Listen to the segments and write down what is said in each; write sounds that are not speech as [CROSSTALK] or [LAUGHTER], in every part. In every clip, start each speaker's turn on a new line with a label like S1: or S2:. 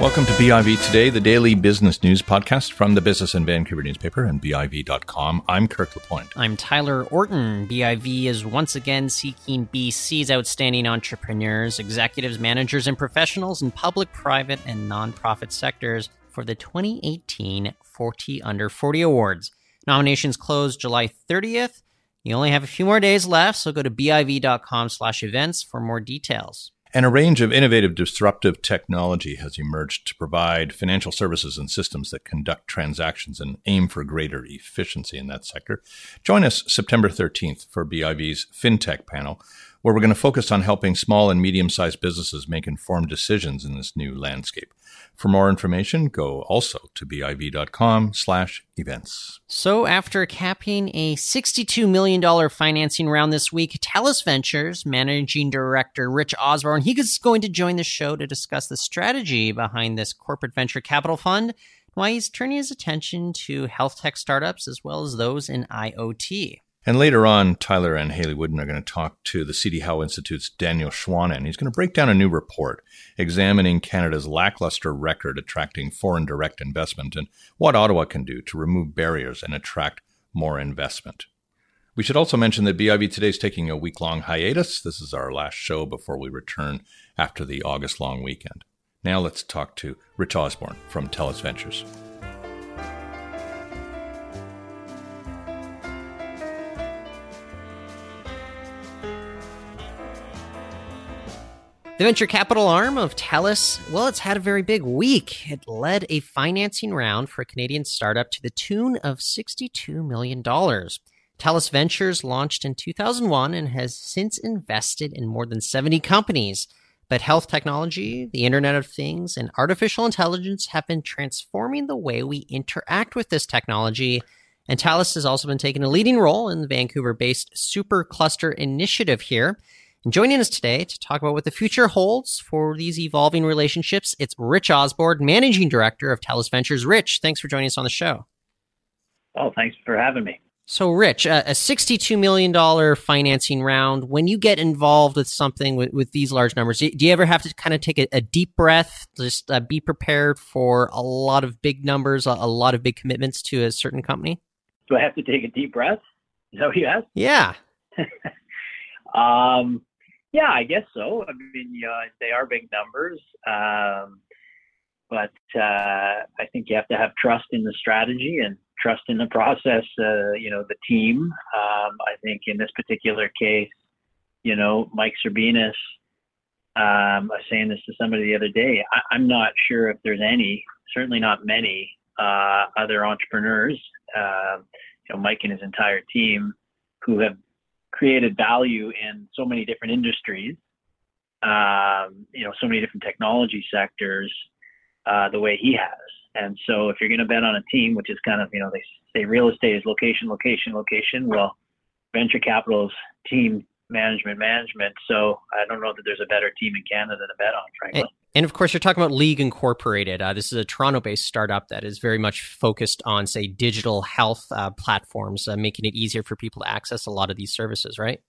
S1: Welcome to BIV Today, the daily business news podcast from the Business in Vancouver newspaper and BIV.com. I'm Kirk LaPointe.
S2: I'm Tyler Orton. BIV is once again seeking BC's outstanding entrepreneurs, executives, managers, and professionals in public, private, and nonprofit sectors for the 2018 40 Under 40 Awards. Nominations close July 30th. You only have a few more days left, so go to biv.com slash events for more details.
S1: And a range of innovative disruptive technology has emerged to provide financial services and systems that conduct transactions and aim for greater efficiency in that sector. Join us September 13th for BIV's FinTech panel, where we're going to focus on helping small and medium sized businesses make informed decisions in this new landscape. For more information, go also to biv.com slash events.
S2: So after capping a $62 million financing round this week, TELUS Ventures managing director Rich Osborne, he is going to join the show to discuss the strategy behind this corporate venture capital fund, why he's turning his attention to health tech startups as well as those in IoT.
S1: And later on, Tyler and Haley Woodin are going to talk to the CD Howe Institute's Daniel Schwanen. He's going to break down a new report examining Canada's lackluster record attracting foreign direct investment and what Ottawa can do to remove barriers and attract more investment. We should also mention that BIV today is taking a week long hiatus. This is our last show before we return after the August long weekend. Now let's talk to Rich Osborne from TELUS Ventures.
S2: The venture capital arm of TELUS, well, it's had a very big week. It led a financing round for a Canadian startup to the tune of $62 million. TELUS Ventures launched in 2001 and has since invested in more than 70 companies. But health technology, the Internet of Things, and artificial intelligence have been transforming the way we interact with this technology. And TELUS has also been taking a leading role in the Vancouver based Supercluster initiative here. And joining us today to talk about what the future holds for these evolving relationships, it's Rich Osborne, Managing Director of TELUS Ventures. Rich, thanks for joining us on the show.
S3: Oh, thanks for having me.
S2: So, Rich, uh, a $62 million financing round, when you get involved with something with, with these large numbers, do you ever have to kind of take a, a deep breath, just uh, be prepared for a lot of big numbers, a, a, lot of big commitments to a certain company?
S3: Do I have to take a deep breath? Is that what you asked?
S2: Yeah. [LAUGHS]
S3: um, yeah, I guess so. I mean, know, they are big numbers, um, but uh, I think you have to have trust in the strategy and trust in the process. Uh, you know, the team. Um, I think in this particular case, you know, Mike Serbinis. Um, I was saying this to somebody the other day. I, am not sure if there's any, certainly not many uh, other entrepreneurs. Uh, you know, Mike and his entire team who have created value in so many different industries, um, you know, so many different technology sectors, uh, the way he has. And so, if you're going to bet on a team, which is kind of, you know, they say real estate is location, location, location. Well, venture capital's team management, management. So I don't know that there's a better team in Canada to bet on, frankly.
S2: And of course, you're talking about League Incorporated. Uh, this is a Toronto based startup that is very much focused on, say, digital health uh, platforms, uh, making it easier for people to access a lot of these services, right?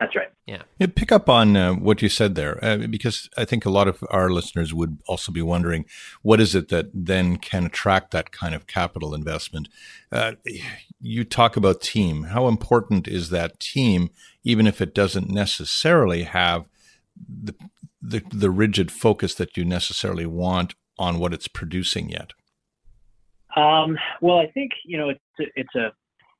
S3: That's right.
S2: Yeah.
S1: yeah pick up on uh, what you said there, uh, because I think a lot of our listeners would also be wondering what is it that then can attract that kind of capital investment? You talk about team. How important is that team, even if it doesn't necessarily have the the, the rigid focus that you necessarily want on what it's producing yet?
S3: Um, well, I think you know it's a, it's a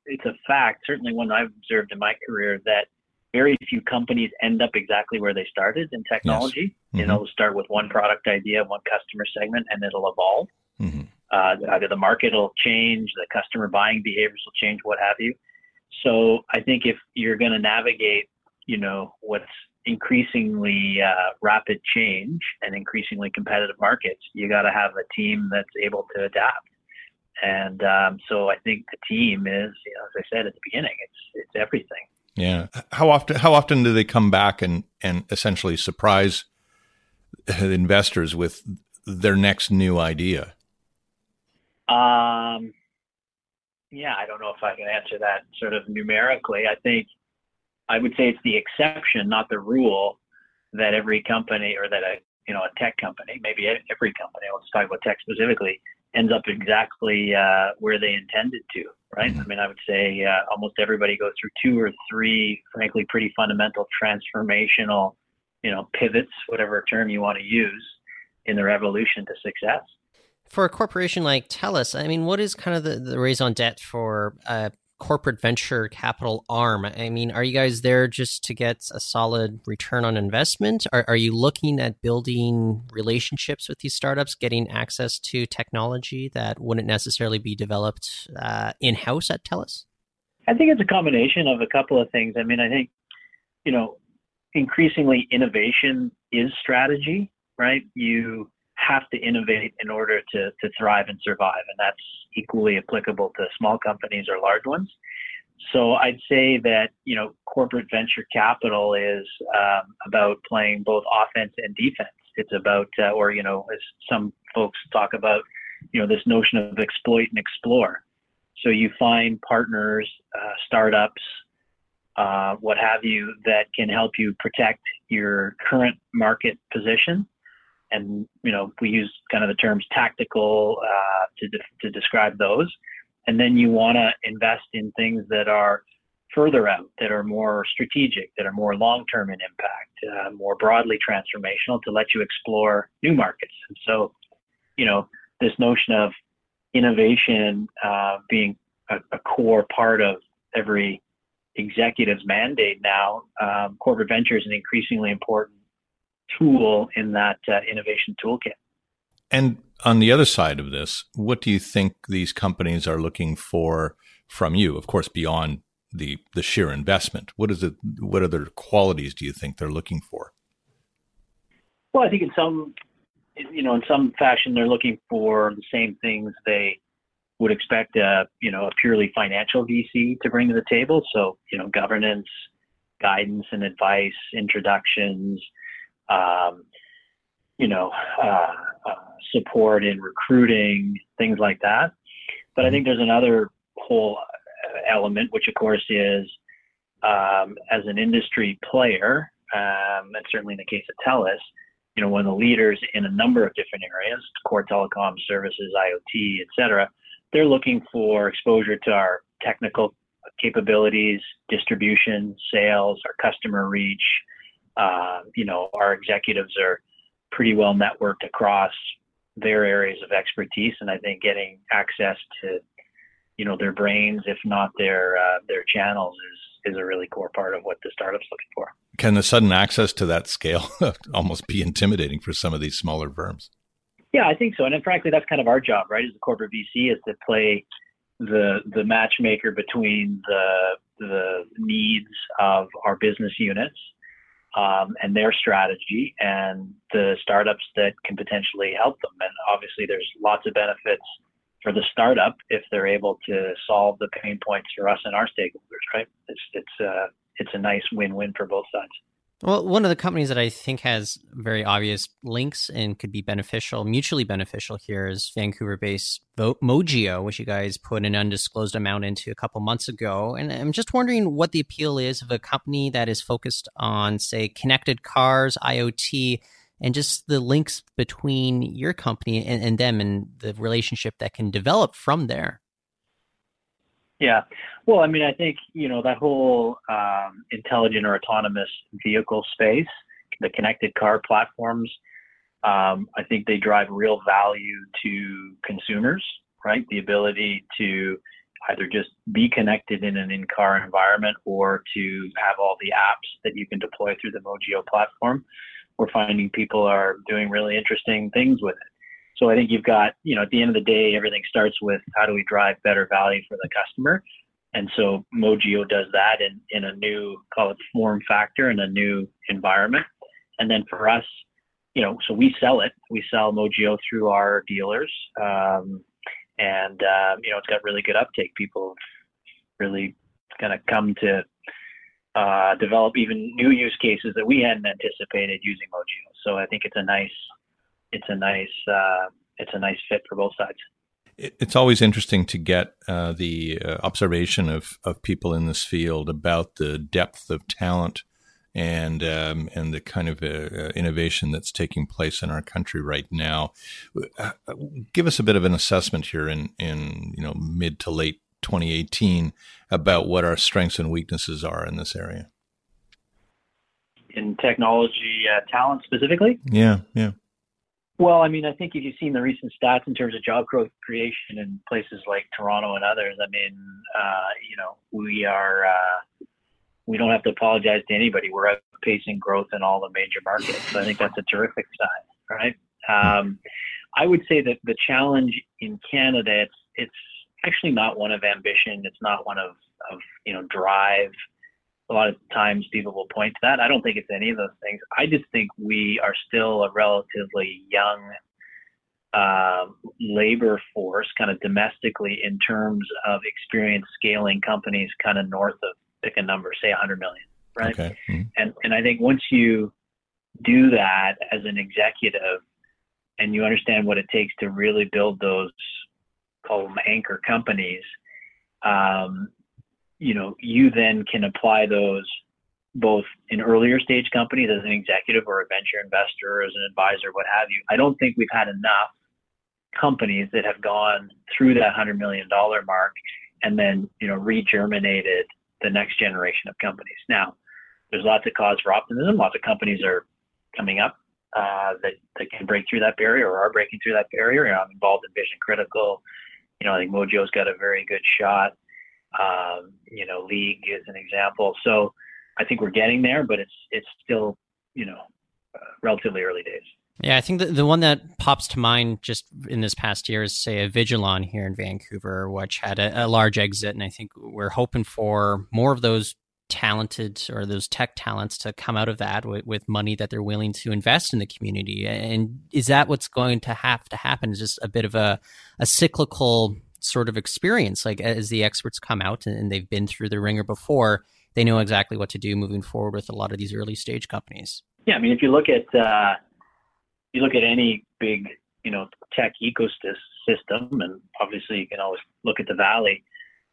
S3: it's a fact, certainly one I've observed in my career that very few companies end up exactly where they started in technology. Yes. Mm-hmm. You know, start with one product idea, one customer segment, and it'll evolve. Mm-hmm. Uh, either the market will change, the customer buying behaviors will change, what have you. So I think if you're going to navigate, you know, what's increasingly uh, rapid change and increasingly competitive markets, you got to have a team that's able to adapt. And um, so I think the team is, you know, as I said at the beginning, it's it's everything.
S1: Yeah. How often how often do they come back and and essentially surprise [LAUGHS] investors with their next new idea?
S3: Um. Yeah, I don't know if I can answer that sort of numerically. I think I would say it's the exception, not the rule, that every company or that a you know a tech company, maybe every company. Let's talk about tech specifically. Ends up exactly uh, where they intended to, right? Mm-hmm. I mean, I would say uh, almost everybody goes through two or three, frankly, pretty fundamental transformational, you know, pivots, whatever term you want to use, in their evolution to success
S2: for a corporation like TELUS, I mean, what is kind of the, the raison d'etre for a corporate venture capital arm? I mean, are you guys there just to get a solid return on investment? Are, are you looking at building relationships with these startups, getting access to technology that wouldn't necessarily be developed uh, in house at TELUS?
S3: I think it's a combination of a couple of things. I mean, I think, you know, increasingly innovation is strategy, right? You have to innovate in order to, to thrive and survive. And that's equally applicable to small companies or large ones. So I'd say that, you know, corporate venture capital is um, about playing both offense and defense. It's about, uh, or, you know, as some folks talk about, you know, this notion of exploit and explore. So you find partners, uh, startups, uh, what have you, that can help you protect your current market position and you know we use kind of the terms tactical uh, to de- to describe those. And then you want to invest in things that are further out, that are more strategic, that are more long term in impact, uh, more broadly transformational, to let you explore new markets. And so, you know, this notion of innovation uh, being a, a, core part of every executive's mandate now, um, corporate venture is an increasingly important tool in that uh, innovation toolkit.
S1: And on the other side of this, what do you think these companies are looking for from you? Of course, beyond the the sheer investment, what is it? What other qualities do you think they're looking for?
S3: Well, I think in some, you know, in some fashion, they're looking for the same things they would expect a, you know, a purely financial VC to bring to the table. So, you know, governance, guidance and advice, introductions, um, you know, uh, uh, support in recruiting, things like that. But I think there's another whole element, which of course is um, as an industry player, um, and certainly in the case of TELUS, you know, one of the leaders in a number of different areas, core telecom services, IoT, et cetera, they're looking for exposure to our technical capabilities, distribution, sales, our customer reach, uh, you know, our executives are pretty well networked across their areas of expertise, and I think getting access to, you know, their brains, if not their uh, their channels, is is a really core part of what the startup's looking for.
S1: Can the sudden access to that scale [LAUGHS] almost be intimidating for some of these smaller firms?
S3: Yeah, I think so. And then, frankly, that's kind of our job, right? As a corporate VC, is to play the the matchmaker between the the needs of our business units um, and their strategy and the startups that can potentially help them. And obviously, there's lots of benefits for the startup if they're able to solve the pain points for us and our stakeholders. Right? It's it's uh, it's a nice win-win for both sides.
S2: Well, one of the companies that I think has very obvious links and could be beneficial, mutually beneficial here is Vancouver based Mojio, which you guys put an undisclosed amount into a couple months ago. And I'm just wondering what the appeal is of a company that is focused on, say, connected cars, IoT, and just the links between your company and, and them and the relationship that can develop from there.
S3: Yeah. Well, I mean, I think, you know, that whole um, intelligent or autonomous vehicle space, the connected car platforms, um, I think they drive real value to consumers, right? The ability to either just be connected in an in car environment or to have all the apps that you can deploy through the Mojio platform. We're finding people are doing really interesting things with it. So I think you've got, you know, at the end of the day, everything starts with how do we drive better value for the customer. And so Mojio does that in, in a new, call it form factor in a new environment. And then for us, you know, so we sell it. We sell Mojio through our dealers. Um, and, um, you know, it's got really good uptake. People really kind of come to uh, develop even new use cases that we hadn't anticipated using Mojio. So I think it's a nice it's a nice uh, it's a nice fit for both sides.
S1: It's always interesting to get uh, the uh, observation of, of people in this field about the depth of talent and um, and the kind of uh, uh, innovation that's taking place in our country right now. Uh, give us a bit of an assessment here in in you know mid to late 2018 about what our strengths and weaknesses are in this area.
S3: In technology uh, talent specifically?
S1: Yeah, yeah.
S3: Well, I mean, I think if you've seen the recent stats in terms of job growth creation in places like Toronto and others, I mean, uh, you know, we are uh, we don't have to apologize to anybody. We're outpacing growth in all the major markets. So I think that's a terrific sign, right? Um, I would say that the challenge in Canada, it's it's actually not one of ambition. It's not one of of you know drive. A lot of times people will point to that. I don't think it's any of those things. I just think we are still a relatively young uh, labor force, kind of domestically, in terms of experience scaling companies, kind of north of pick a number, say 100 million, right? Okay. Mm-hmm. And and I think once you do that as an executive, and you understand what it takes to really build those, call them anchor companies, um, you know, you then can apply those both in earlier stage companies as an executive or a venture investor, or as an advisor, what have you. I don't think we've had enough companies that have gone through that hundred million dollar mark and then you know regerminated the next generation of companies. Now, there's lots of cause for optimism. Lots of companies are coming up uh, that, that can break through that barrier or are breaking through that barrier. You know, I'm involved in Vision Critical. You know, I think Mojio's got a very good shot. Um, you know, League is an example. So I think we're getting there, but it's it's still you know uh, relatively early days.
S2: Yeah, I think the, the one that pops to mind just in this past year is, say, Avigilon here in Vancouver, which had a, a, large exit. And I think we're hoping for more of those talented or those tech talents to come out of that with, with money that they're willing to invest in the community. And is that what's going to have to happen? Is just a bit of a, a cyclical sort of experience? Like as the experts come out and, they've been through the ringer before, they know exactly what to do moving forward with a lot of these early stage companies.
S3: Yeah, I mean, if you look at uh you look at any big, you know, tech ecosystem, and obviously you can always look at the valley.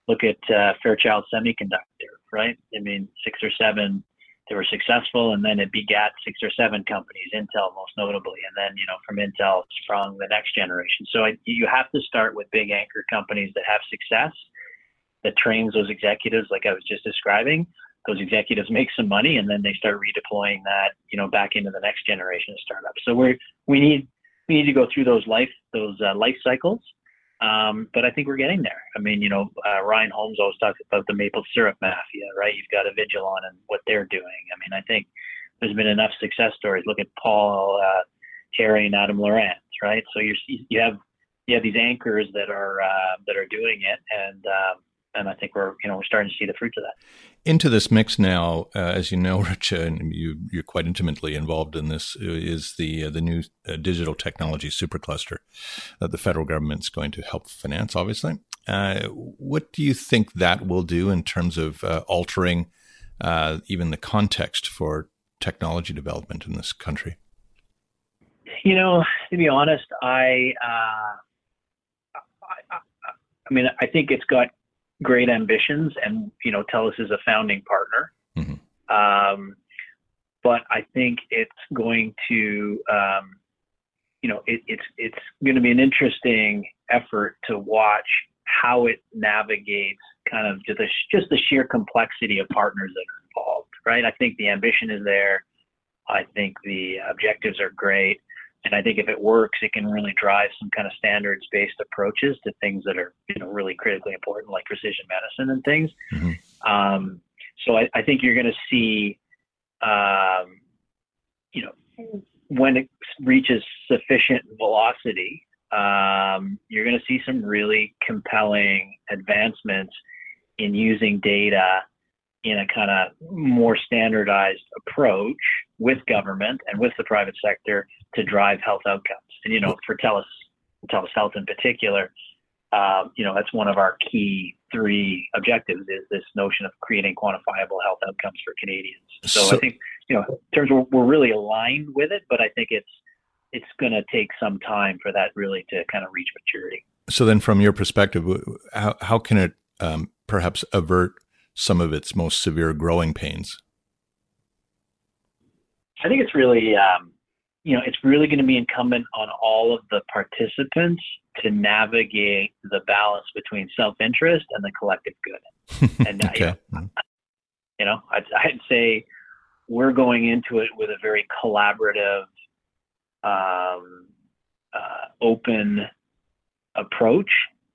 S3: Look at uh, Fairchild Semiconductor, right? I mean, six or seven, they were successful, and then it begat six or seven companies, Intel most notably, and then you know from Intel sprung the next generation. So I, you have to start with big anchor companies that have success, that trains those executives, like I was just describing, those executives make some money and then they start redeploying that you know back into the next generation of startups so we we need we need to go through those life those uh, life cycles um, but I think we're getting there. I mean, you know, uh, Ryan Holmes always talks about the maple syrup mafia, right? You've got Avigilon and what they're doing. I mean, I think there's been enough success stories. Look at Paul uh, Terry and Adam Lorentz, right? So you you have you have these anchors that are uh, that are doing it, and um, and I think we're you know we're starting to see the fruits of that.
S1: Into this mix now, uh, as you know, [LAUGHS] Rich, and you you're quite intimately involved in this, uh, is the uh, the new uh, digital technology supercluster that the federal government's going to help finance. Obviously, uh, what do you think that will do in terms of uh, altering even the context for technology development in this country?
S3: You know, to be honest, I, I, I, I mean, I think it's got great ambitions, and you know, TELUS is a founding partner. Mm-hmm. Um, but I think it's going to, um, you know, it, it's it's going to be an interesting effort to watch how it navigates kind of just the, just the sheer complexity of partners that are involved. Right. I think the ambition is there. I think the objectives are great. And I think if it works, it can really drive some kind of standards-based approaches to things that are, you know, really critically important, like precision medicine and things. Mm-hmm. Um, so I, I, think you're going to see, um, you know, when it reaches sufficient velocity, um, you're going to see some really compelling advancements in using data in a kind of more standardized approach with government and with the private sector to drive health outcomes. And you know, for TELUS, TELUS Health in particular, um, you know, that's one of our key three objectives is this notion of creating quantifiable health outcomes for Canadians. So, so I think, you know, in terms of we're really aligned with it, but I think it's it's going to take some time for that really to kind of reach maturity.
S1: So then, from your perspective, how how can it um, perhaps avert some of its most severe growing pains?
S3: I think it's really, um, you know, it's really going to be incumbent on all of the participants to navigate the balance between self-interest and the collective good. [LAUGHS] And okay. you, know, you know, I'd, I'd say we're going into it with a very collaborative, um, uh, open approach,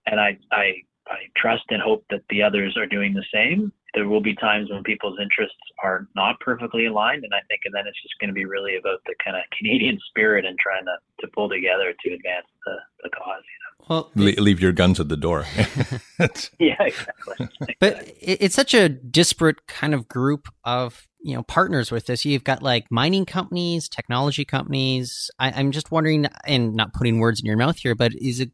S3: and I, I I trust and hope that the others are doing the same. There will be times when people's interests are not perfectly aligned, and I think, and then it's just going to be really about the kind of Canadian spirit and trying to, to pull together to advance the, the cause. You know?
S1: Well, Le- leave your guns at the door. [LAUGHS]
S3: yeah, exactly. [LAUGHS]
S2: But it's such a disparate kind of group of you know partners with this. You've got like mining companies, technology companies. I, am just wondering, and not putting words in your mouth here, but is it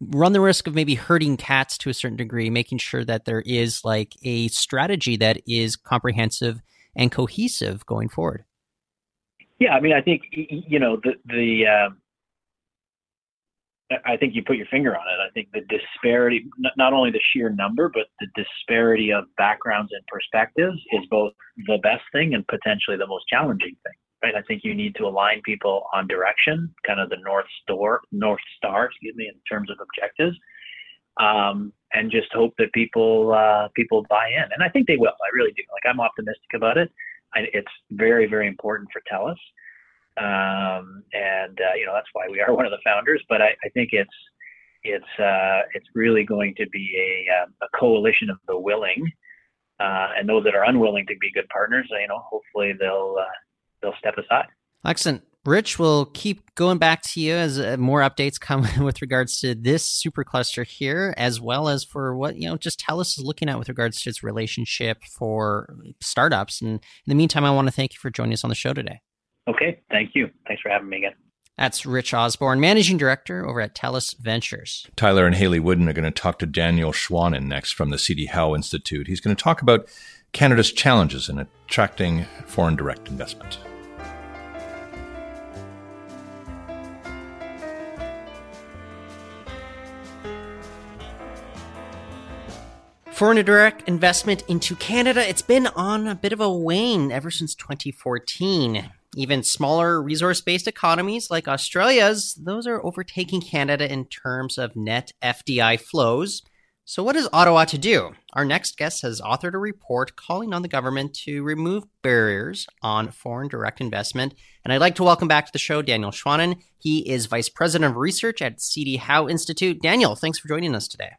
S2: run the risk of maybe hurting cats to a certain degree, making sure that there is like a strategy that is comprehensive and cohesive going forward.
S3: Yeah, I mean, I think you know the the. Uh, I think you put your finger on it. I think the disparity, not only the sheer number, but the disparity of backgrounds and perspectives is both the best thing and potentially the most challenging thing right? I think you need to align people on direction, kind of the north star, north star, excuse me, in terms of objectives, um, and just hope that people uh, people buy in. And I think they will. I really do. Like I'm optimistic about it. I, it's very very important for TELUS, um, and uh, you know that's why we are [LAUGHS] one of the founders. But I, I think it's it's uh, it's really going to be a, um, a coalition of the willing. Uh, and those that are unwilling to be good partners, you know, hopefully they'll uh, they'll step aside.
S2: Excellent. Rich, we'll keep going back to you as uh, more updates come [LAUGHS] with regards to this supercluster here, as well as for what you know, just TELUS is looking at with regards to its relationship for startups. And in the meantime, I want to thank you for joining us on the show today.
S3: Okay, thank you. Thanks for having me again.
S2: That's Rich Osborne, Managing Director over at TELUS Ventures.
S1: Tyler and Haley Woodin are going to talk to Daniel Schwanen next from the CD Howe Institute. He's going to talk about Canada's challenges in attracting foreign direct investment.
S2: Foreign direct investment into Canada, it's been on a bit of a wane ever since 2014. Even smaller resource based economies like Australia's, those are overtaking Canada in terms of net FDI flows. So, what is Ottawa to do? Our next guest has authored a report calling on the government to remove barriers on foreign direct investment. And I'd like to welcome back to the show Daniel Schwanen. He is Vice President of Research at CD Howe Institute. Daniel, thanks for joining us today.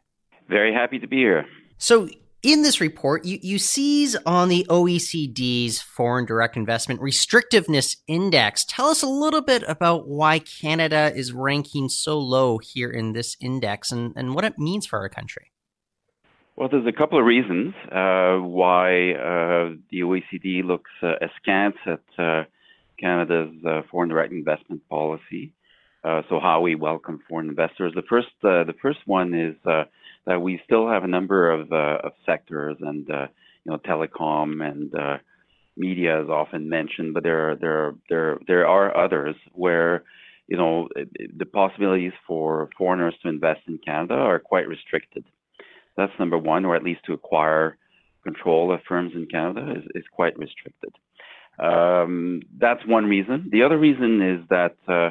S4: Very happy to be here.
S2: So, in this report, you, you seize on the OECD's foreign direct investment restrictiveness index. Tell us a little bit about why Canada is ranking so low here in this index and, and what it means for our country.
S4: Well, there's a couple of reasons uh, why uh, the OECD looks uh, askance at uh, Canada's uh, foreign direct investment policy. Uh, so, how we welcome foreign investors. The first, the first one is that we still have a number of, uh, of sectors and uh, you know telecom and uh, media is often mentioned, but there are, there are, there there are others where you know the possibilities for foreigners to invest in Canada are quite restricted. That's number one, or at least to acquire control of firms in Canada is, is quite restricted. Um, that's one reason. The other reason is that uh,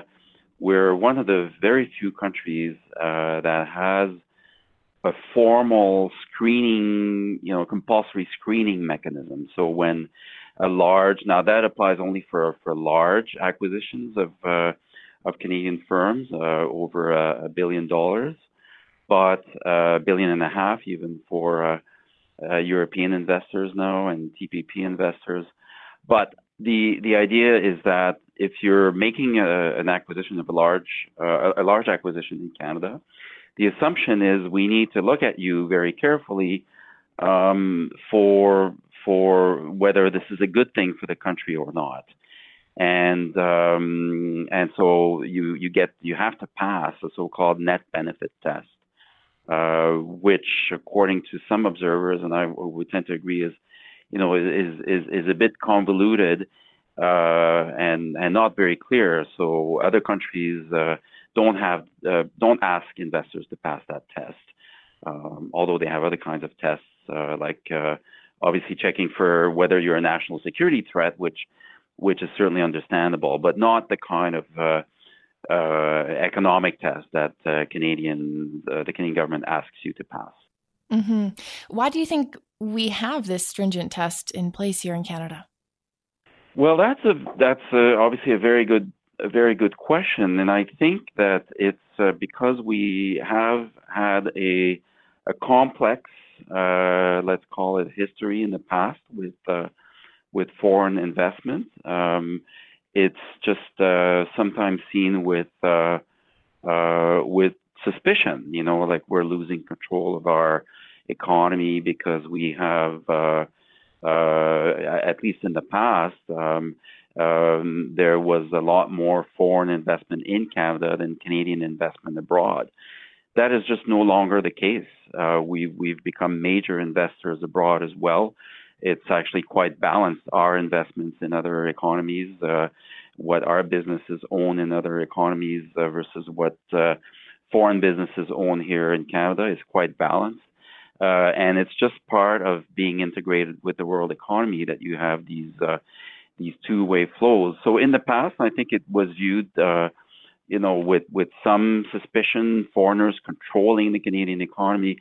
S4: we're one of the very few countries uh, that has a formal screening, you know, compulsory screening mechanism. So when a large, now that applies only for for large acquisitions of uh, of Canadian firms uh, over a, a, billion dollars, but a billion and a half even for uh, uh European investors now and TPP investors. But the the idea is that if you're making a, an acquisition of a large uh, a large acquisition in Canada, the assumption is we need to look at you very carefully um, for for whether this is a good thing for the country or not. And um, and so you you get you have to pass a so-called net benefit test, uh, which according to some observers, and I would tend to agree, is you know is is is a bit convoluted uh, and and not very clear. So other countries uh, don't have uh, don't ask investors to pass that test, um, although they have other kinds of tests uh, like uh, obviously checking for whether you're a national security threat, which which is certainly understandable, but not the kind of uh, uh, economic test that uh, Canadian the Canadian government asks you to pass.
S5: Mm-hmm. Why do you think we have this stringent test in place here in Canada?
S4: Well, that's a that's a, obviously a very good a very good question, and I think that it's uh, because we have had a a complex, uh, let's call it history in the past with uh, with foreign investment. Um, it's just uh, sometimes seen with uh, uh, with suspicion. You know, like we're losing control of our economy because we have, at least in the past, um, um, there was a lot more foreign investment in Canada than Canadian investment abroad. That is just no longer the case. Uh, we, we've become major investors abroad as well. It's actually quite balanced. Our investments in other economies, uh, what our businesses own in other economies uh, versus what uh, foreign businesses own here in Canada is quite balanced. Uh, and it's just part of being integrated with the world economy that you have these uh, these two-way flows. So in the past, I think it was viewed, uh, you know, with with some suspicion, foreigners controlling the Canadian economy,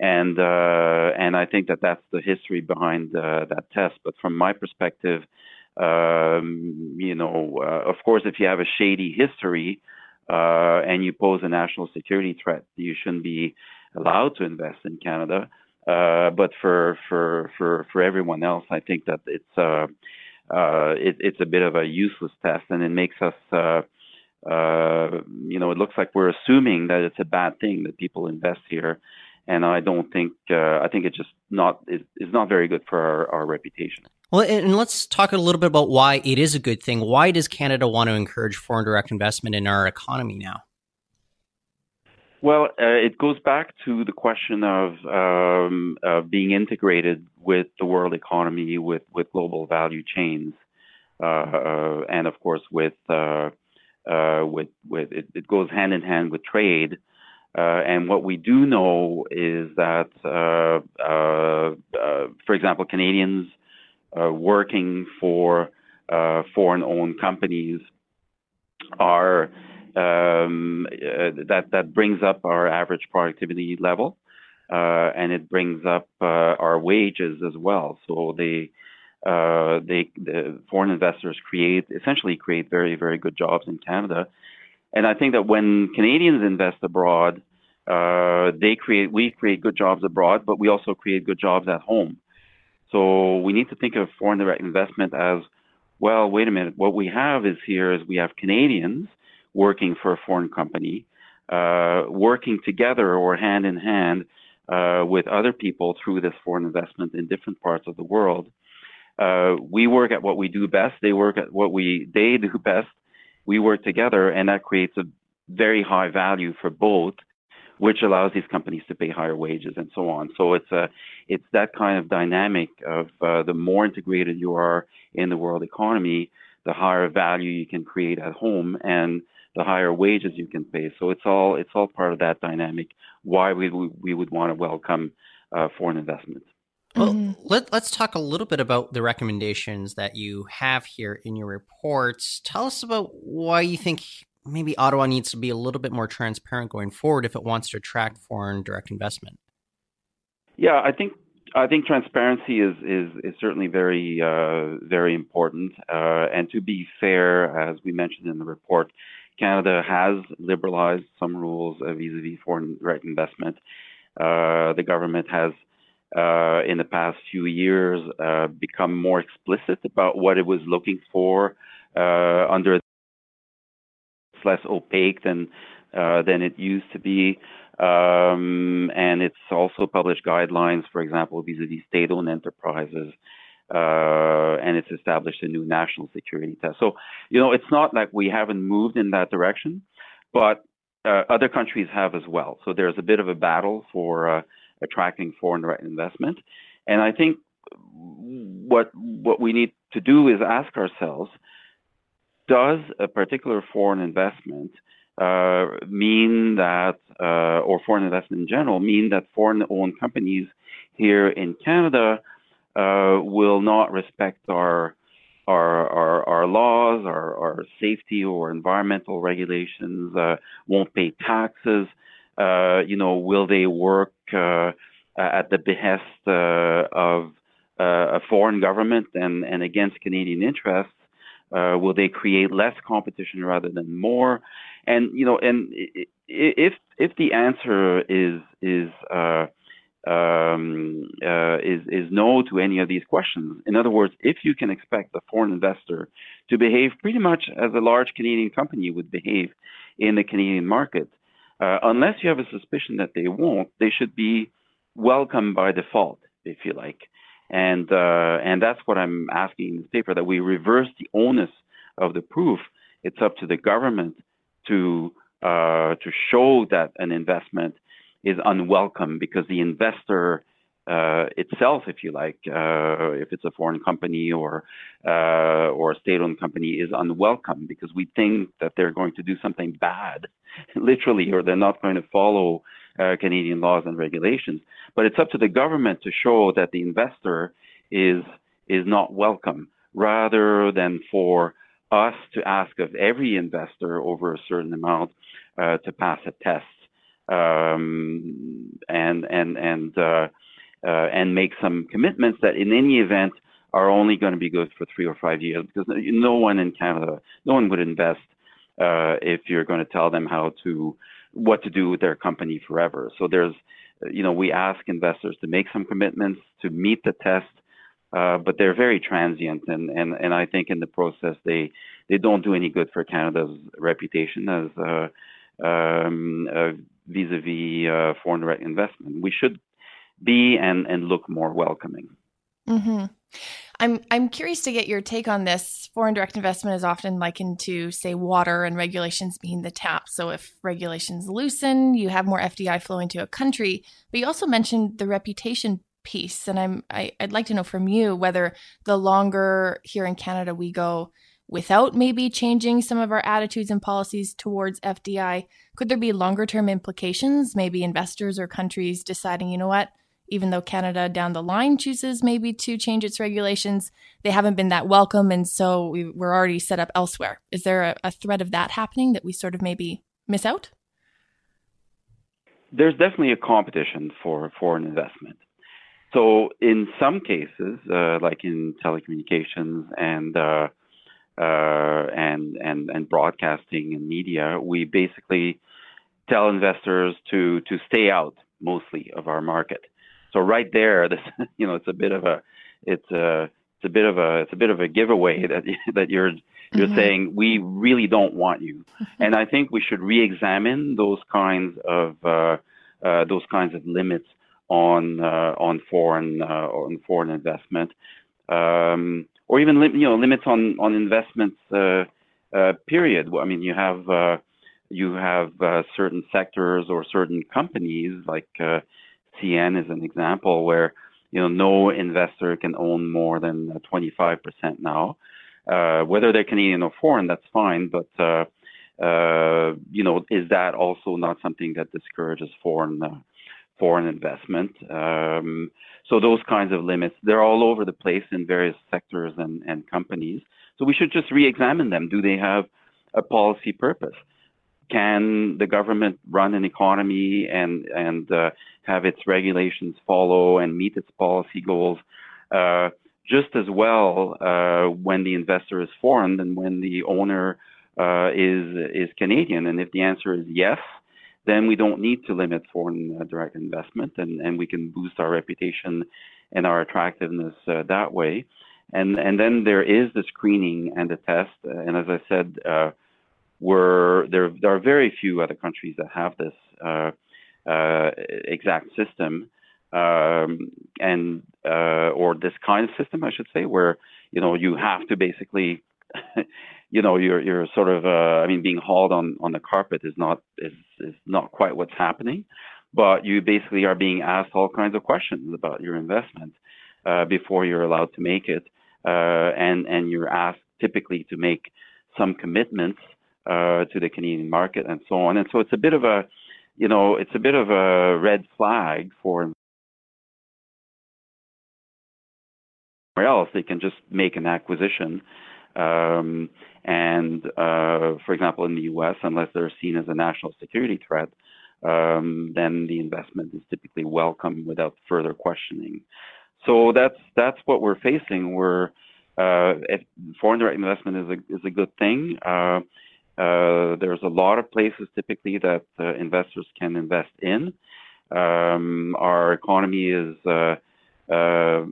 S4: and uh, and I think that that's the history behind uh, that test. But from my perspective, um, you know, uh, of course, if you have a shady history and you pose a national security threat, you shouldn't be allowed to invest in Canada. Uh, but for for for for everyone else, I think that it's uh, it, it's a bit of a useless test, and it makes us. Uh, uh, you know, it looks like we're assuming that it's a bad thing that people invest here, and I don't think uh, I think it's just not it's, it's not very good for our, our reputation.
S2: Well, and let's talk a little bit about why it is a good thing. Why does Canada want to encourage foreign direct investment in our economy now?
S4: Well, uh, it goes back to the question of um, uh, being integrated with the world economy, with, with global value chains, uh, uh and of course with uh, uh, with with it, it, goes hand in hand with trade. and what we do know is that, for example, Canadians working for foreign-owned companies are that that brings up our average productivity level, uh, and it brings up uh, our wages as well. So they uh, they the foreign investors create essentially create very very good jobs in Canada, and I think that when Canadians invest abroad, uh, they create we create good jobs abroad, but we also create good jobs at home. So we need to think of foreign direct investment as well. Wait a minute, what we have is here is we have Canadians working for a foreign company, uh, working together or hand in hand uh, with other people through this foreign investment in different parts of the world. Uh, we work at what we do best. They work at what we they do best. We work together, and that creates a very high value for both, which allows these companies to pay higher wages and so on. So it's a it's that kind of dynamic of uh, the more integrated you are in the world economy, the higher value you can create at home, and the higher wages you can pay. So it's all it's all part of that dynamic. Why we we would want to welcome uh, foreign investment.
S2: Well, mm-hmm. let, let's talk a little bit about the recommendations that you have here in your reports. Tell us about why you think maybe Ottawa needs to be a little bit more transparent going forward if it wants to attract foreign direct investment.
S4: Yeah, I think I think transparency is is, is certainly very uh, very important. Uh, and to be fair, as we mentioned in the report, Canada has liberalized some rules vis-a-vis foreign direct investment. Uh, the government has, uh, in the past few years, uh, become more explicit about what it was looking for uh, under. It's less opaque than uh, than it used to be, um, and it's also published guidelines, for example, vis-a-vis state-owned enterprises uh, and it's established a new national security test. So, you know, it's not like we haven't moved in that direction, but uh, other countries have as well. So there's a bit of a battle for uh, attracting foreign investment, and I think what what we need to do is ask ourselves: Does a particular foreign investment uh, mean that, uh, or foreign investment in general, mean that foreign-owned companies here in Canada uh, will not respect our our, our, our laws, our, our safety or environmental regulations, uh, won't pay taxes. Uh, you know, will they work uh, at the behest uh, of uh, a foreign government and, and against Canadian interests? Uh, will they create less competition rather than more? And you know, and if if the answer is is um, uh, is is no to any of these questions. In other words, if you can expect a foreign investor to behave pretty much as a large Canadian company would behave in the Canadian market, uh, unless you have a suspicion that they won't, they should be welcome by default, if you like. And uh, and that's what I'm asking in this paper that we reverse the onus of the proof. It's up to the government to uh, to show that an investment is unwelcome because the investor uh, itself, if you like, uh, if it's a foreign company or uh, or a state-owned company, is unwelcome because we think that they're going to do something bad, [LAUGHS] literally, or they're not going to follow uh, Canadian laws and regulations. But it's up to the government to show that the investor is is not welcome, rather than for us to ask of every investor over a certain amount uh, to pass a test um, and and and uh, uh, and make some commitments that in any event are only going to be good for three or five years because no one in Canada, no one would invest uh, if you're going to tell them how to what to do with their company forever. So there's, you know, we ask investors to make some commitments to meet the test, uh, but they're very transient, and, and and I think in the process they they don't do any good for Canada's reputation as uh, um, vis-a-vis uh, foreign direct investment. We should be and and look more welcoming.
S5: Mm-hmm. I'm I'm curious to get your take on this. Foreign direct investment is often likened to, say, water and regulations being the tap. So if regulations loosen, you have more FDI flow into a country. But you also mentioned the reputation piece, and I'm I, I'd like to know from you whether the longer here in Canada we go without maybe changing some of our attitudes and policies towards FDI, could there be longer term implications? Maybe investors or countries deciding, you know what, even though Canada down the line chooses maybe to change its regulations, they haven't been that welcome. And so we, are already set up elsewhere. Is there a, a threat of that happening that we sort of maybe miss out?
S4: There's definitely a competition for foreign investment. So in some cases, uh, like in telecommunications and uh, and and and broadcasting and media, we basically tell investors to to stay out mostly of our market. So right there, [LAUGHS] this you know, it's a bit of a it's a it's a bit of a it's a bit of a giveaway [LAUGHS] that that you're you're mm-hmm. saying we really don't want you, [LAUGHS] and I think we should re-examine those kinds of uh, uh, those kinds of limits on uh, on foreign uh, on foreign investment. Um, or even you know limits on on investments. Uh, uh, period. I mean, you have uh, you have certain sectors or certain companies like CN is an example where you know no investor can own more than 25% now. Uh, whether they're Canadian or foreign, that's fine. But uh, uh, you know, is that also not something that discourages foreign foreign investment? Um, so those kinds of limits, they're all over the place in various sectors and, and companies. So we should just re-examine them. Do they have a policy purpose? Can the government run an economy and and uh, have its regulations follow and meet its policy goals uh, just as well uh, when the investor is foreign than when the owner uh, is is Canadian? And if the answer is yes, then we don't need to limit foreign uh, direct investment and, and we can boost our reputation and our attractiveness uh, that way. And, and then there is the screening and the test. And as I said, uh, we're, there, there are very few other countries that have this uh, uh, exact system. Um, and uh, or this kind of system, I should say, where you know you have to basically [LAUGHS] you know you're you're sort of uh, I mean being hauled on on the carpet is not is is not quite what's happening, but you basically are being asked all kinds of questions about your investment uh, before you're allowed to make it, uh, and and you're asked typically to make some commitments uh, to the Canadian market and so on, and so it's a bit of a you know it's a bit of a red flag for else. They can just make an acquisition. Um, and uh, for example, in the U.S., unless they're seen as a national security threat, um, then the investment is typically welcome without further questioning. So that's that's what we're facing. We're uh, foreign direct investment is a is a good thing. Uh, uh, there's a lot of places typically that uh, investors can invest in. Um, our economy is uh, uh,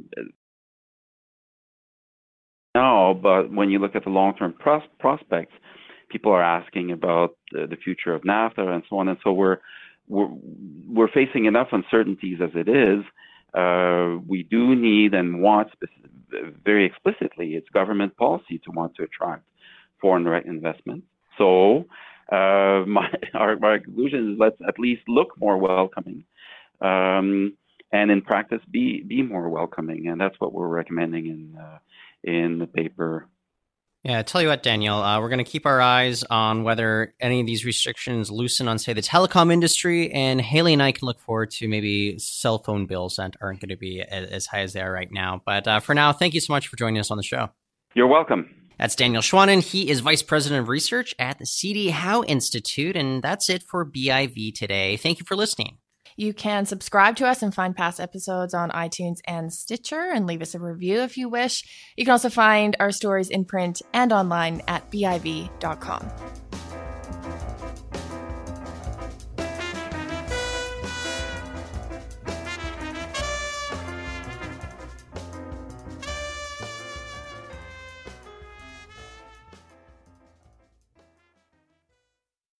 S4: now, but when you look at the long-term pros- prospects, people are asking about the, the, future of NAFTA and so on. And so we're we're, we're facing enough uncertainties as it is. Uh, we do need and want very explicitly it's government policy to want to attract foreign direct investment. So uh, [LAUGHS] my, our, conclusion is let's at least look more welcoming. Um, and in practice, be be more welcoming, and that's what we're recommending in uh, in the paper
S2: yeah, I tell you what, Daniel, uh, we're going to keep our eyes on whether any of these restrictions loosen on, say, the telecom industry. And Haley and I can look forward to maybe cell phone bills that aren't going to be as, as high as they are right now. But uh, for now, thank you so much for joining us on the show.
S4: You're welcome.
S2: That's Daniel Schwanen. He is Vice President of Research at the CD Howe Institute. And that's it for BIV today. Thank you for listening.
S5: You can subscribe to us and find past episodes on iTunes and Stitcher and leave us a review if you wish. You can also find our stories in print and online at biv.com.